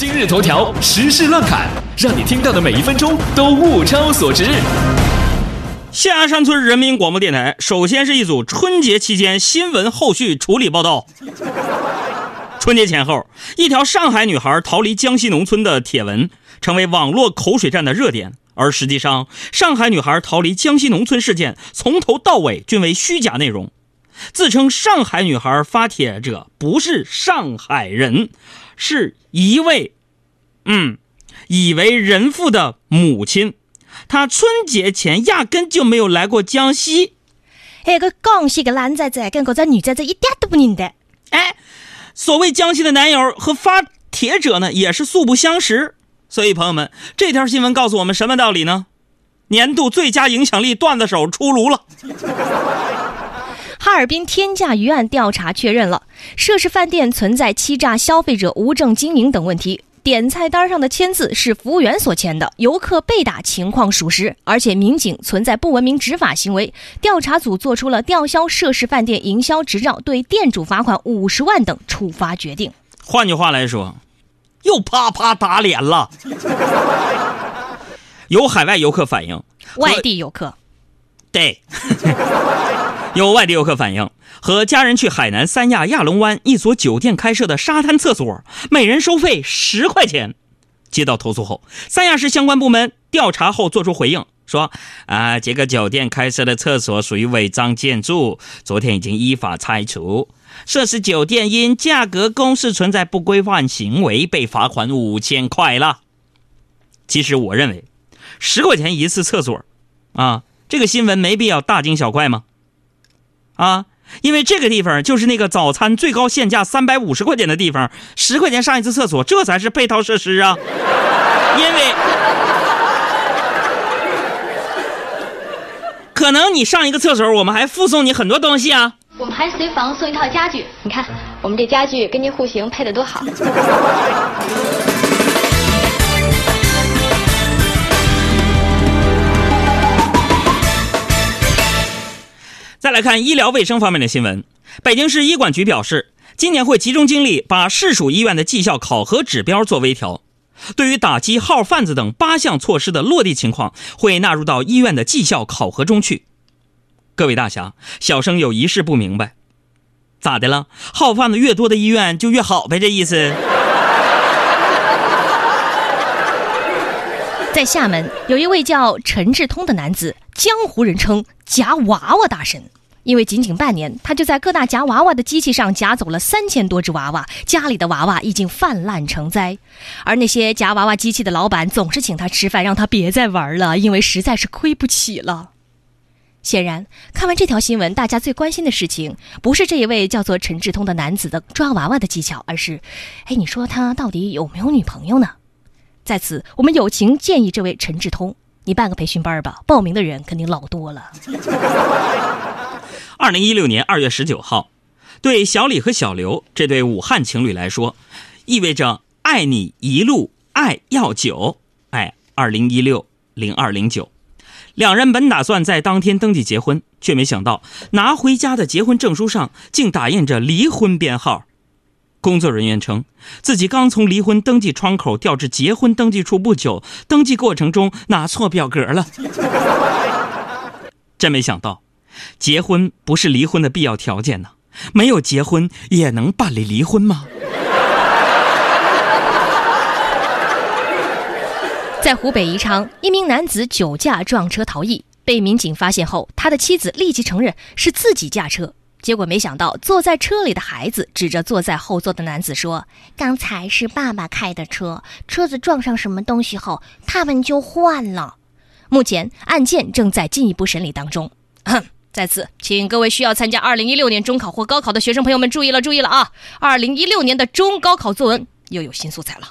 今日头条时事乱侃，让你听到的每一分钟都物超所值。象牙山村人民广播电台，首先是一组春节期间新闻后续处理报道。春节前后，一条上海女孩逃离江西农村的帖文成为网络口水战的热点，而实际上，上海女孩逃离江西农村事件从头到尾均为虚假内容。自称上海女孩发帖者不是上海人。是一位，嗯，已为人父的母亲，她春节前压根就没有来过江西。哎，个江西个男崽子跟这个女崽子一点都不认得。哎，所谓江西的男友和发帖者呢，也是素不相识。所以，朋友们，这条新闻告诉我们什么道理呢？年度最佳影响力段子手出炉了。哈尔滨天价鱼案调查确认了，涉事饭店存在欺诈消费者、无证经营等问题。点菜单上的签字是服务员所签的，游客被打情况属实，而且民警存在不文明执法行为。调查组做出了吊销涉事饭店营销执照、对店主罚款五十万等处罚决定。换句话来说，又啪啪打脸了。有海外游客反映，外地游客，对。有外地游客反映，和家人去海南三亚亚龙湾一所酒店开设的沙滩厕所，每人收费十块钱。接到投诉后，三亚市相关部门调查后作出回应，说：“啊，这个酒店开设的厕所属于违章建筑，昨天已经依法拆除。涉事酒店因价格公示存在不规范行为，被罚款五千块了。”其实我认为，十块钱一次厕所，啊，这个新闻没必要大惊小怪吗？啊，因为这个地方就是那个早餐最高限价三百五十块钱的地方，十块钱上一次厕所，这才是配套设施啊。因为可能你上一个厕所，我们还附送你很多东西啊。我们还随房送一套家具，你看我们这家具跟这户型配的多好。再来看医疗卫生方面的新闻，北京市医管局表示，今年会集中精力把市属医院的绩效考核指标做微调，对于打击号贩子等八项措施的落地情况，会纳入到医院的绩效考核中去。各位大侠，小生有一事不明白，咋的了？号贩子越多的医院就越好呗？这意思？在厦门，有一位叫陈志通的男子，江湖人称“夹娃娃大神”。因为仅仅半年，他就在各大夹娃娃的机器上夹走了三千多只娃娃，家里的娃娃已经泛滥成灾。而那些夹娃娃机器的老板总是请他吃饭，让他别再玩了，因为实在是亏不起了。显然，看完这条新闻，大家最关心的事情不是这一位叫做陈志通的男子的抓娃娃的技巧，而是，哎，你说他到底有没有女朋友呢？在此，我们友情建议这位陈志通，你办个培训班吧，报名的人肯定老多了。二零一六年二月十九号，对小李和小刘这对武汉情侣来说，意味着爱你一路爱要久。哎，二零一六零二零九，两人本打算在当天登记结婚，却没想到拿回家的结婚证书上竟打印着离婚编号。工作人员称，自己刚从离婚登记窗口调至结婚登记处不久，登记过程中拿错表格了。真没想到，结婚不是离婚的必要条件呢？没有结婚也能办理离婚吗？在湖北宜昌，一名男子酒驾撞车逃逸，被民警发现后，他的妻子立即承认是自己驾车。结果没想到，坐在车里的孩子指着坐在后座的男子说：“刚才是爸爸开的车，车子撞上什么东西后，他们就换了。”目前案件正在进一步审理当中。在此，请各位需要参加2016年中考或高考的学生朋友们注意了，注意了啊！2016年的中高考作文又有新素材了。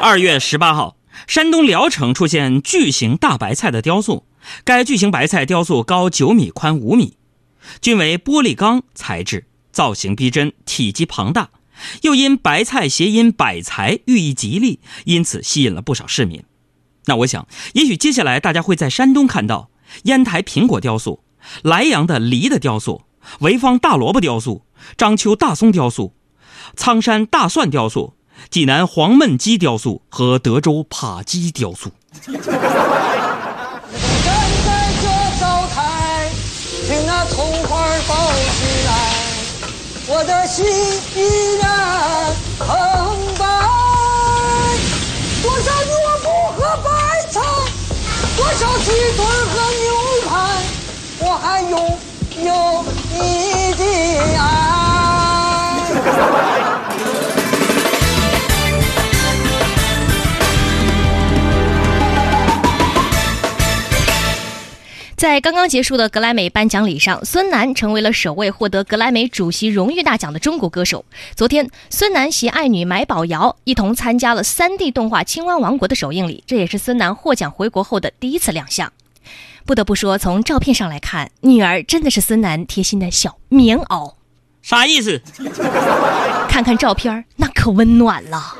二月十八号。山东聊城出现巨型大白菜的雕塑，该巨型白菜雕塑高九米，宽五米，均为玻璃钢材质，造型逼真，体积庞大，又因白菜谐音“百财”，寓意吉利，因此吸引了不少市民。那我想，也许接下来大家会在山东看到烟台苹果雕塑、莱阳的梨的雕塑、潍坊大萝卜雕塑、章丘大松雕塑、苍山大蒜雕塑、济南黄焖鸡雕塑和德州扒鸡雕塑。站在这灶台，听那葱花爆起来，我的心依然澎湃。多少萝卜和白菜，多少鸡腿在刚刚结束的格莱美颁奖礼上，孙楠成为了首位获得格莱美主席荣誉大奖的中国歌手。昨天，孙楠携爱女买宝瑶一同参加了 3D 动画《青蛙王国》的首映礼，这也是孙楠获奖回国后的第一次亮相。不得不说，从照片上来看，女儿真的是孙楠贴心的小棉袄。啥意思？看看照片，那可温暖了。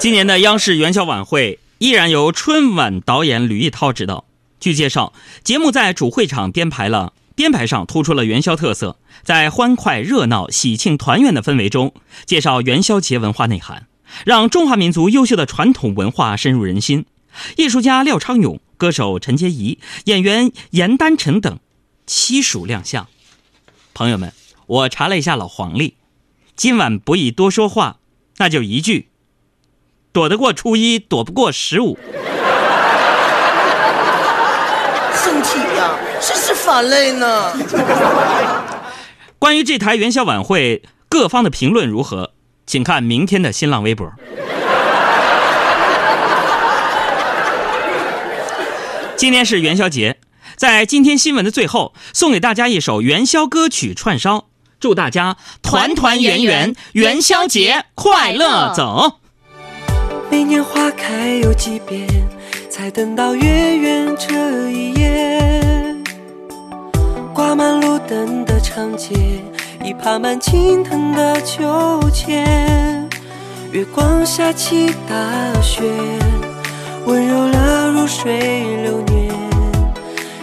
今年的央视元宵晚会依然由春晚导演吕逸涛指导。据介绍，节目在主会场编排了编排上突出了元宵特色，在欢快热闹、喜庆团圆的氛围中，介绍元宵节文化内涵，让中华民族优秀的传统文化深入人心。艺术家廖昌永、歌手陈洁仪、演员严丹晨等悉数亮相。朋友们，我查了一下老黄历，今晚不宜多说话，那就一句。躲得过初一，躲不过十五。身体呀，真是乏累呢。关于这台元宵晚会，各方的评论如何？请看明天的新浪微博。今天是元宵节，在今天新闻的最后，送给大家一首元宵歌曲串烧，祝大家团团圆圆，元宵节快乐！走。每年花开有几遍，才等到月圆这一夜。挂满路灯的长街，已爬满青藤的秋千。月光下起大雪，温柔了如水流年。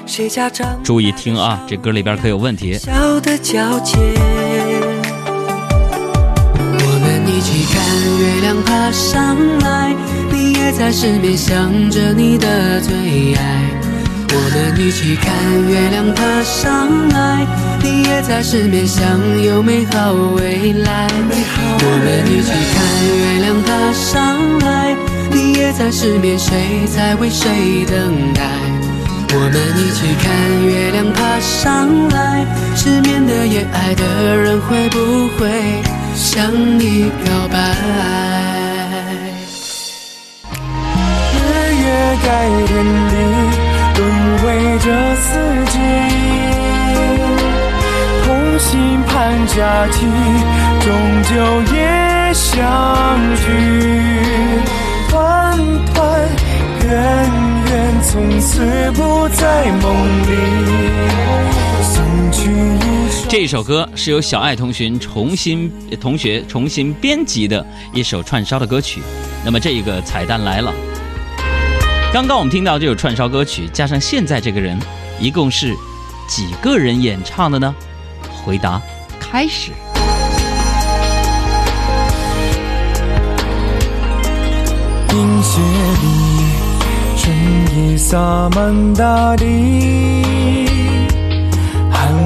谁家长注意听啊，这歌里边可有问题。小的皎洁。一起看月亮爬上来，你也在失眠想着你的最爱。我们一起看月亮爬上来，你也在失眠想有美好未来。我们一起看月亮爬上来，你也在失眠，谁在为谁等待？我们一起看月亮爬上来，失眠的夜，爱的人会不会向你表白？日月改天地，轮回这四季。同心盼佳期，终究也相聚。团团圆圆，从此不在梦里。这首歌是由小爱同学重新同学重新编辑的一首串烧的歌曲。那么这一个彩蛋来了，刚刚我们听到这首串烧歌曲，加上现在这个人，一共是几个人演唱的呢？回答开始。冰雪里，春意洒满大地。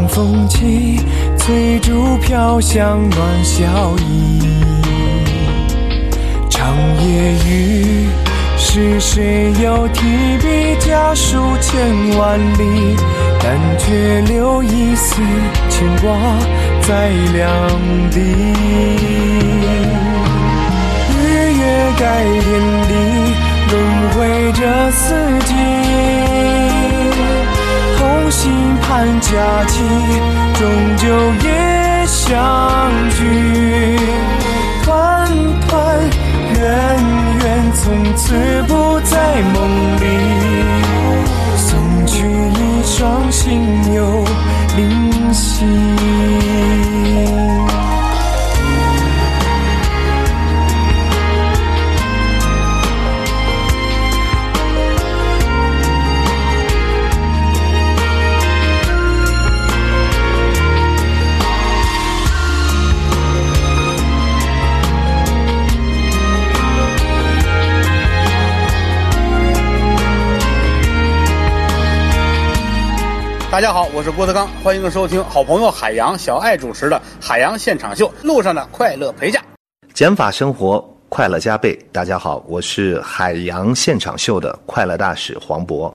风起，翠竹飘香暖笑意。长夜雨，是谁又提笔家书千万里？但却留一丝牵挂在两地。日月改天地，轮回着四季。佳期，终究也相聚。团团圆圆，从此不在梦里。送去一双心有灵犀。大家好，我是郭德纲，欢迎收听好朋友海洋小爱主持的《海洋现场秀》，路上的快乐陪驾，减法生活快乐加倍。大家好，我是海洋现场秀的快乐大使黄渤。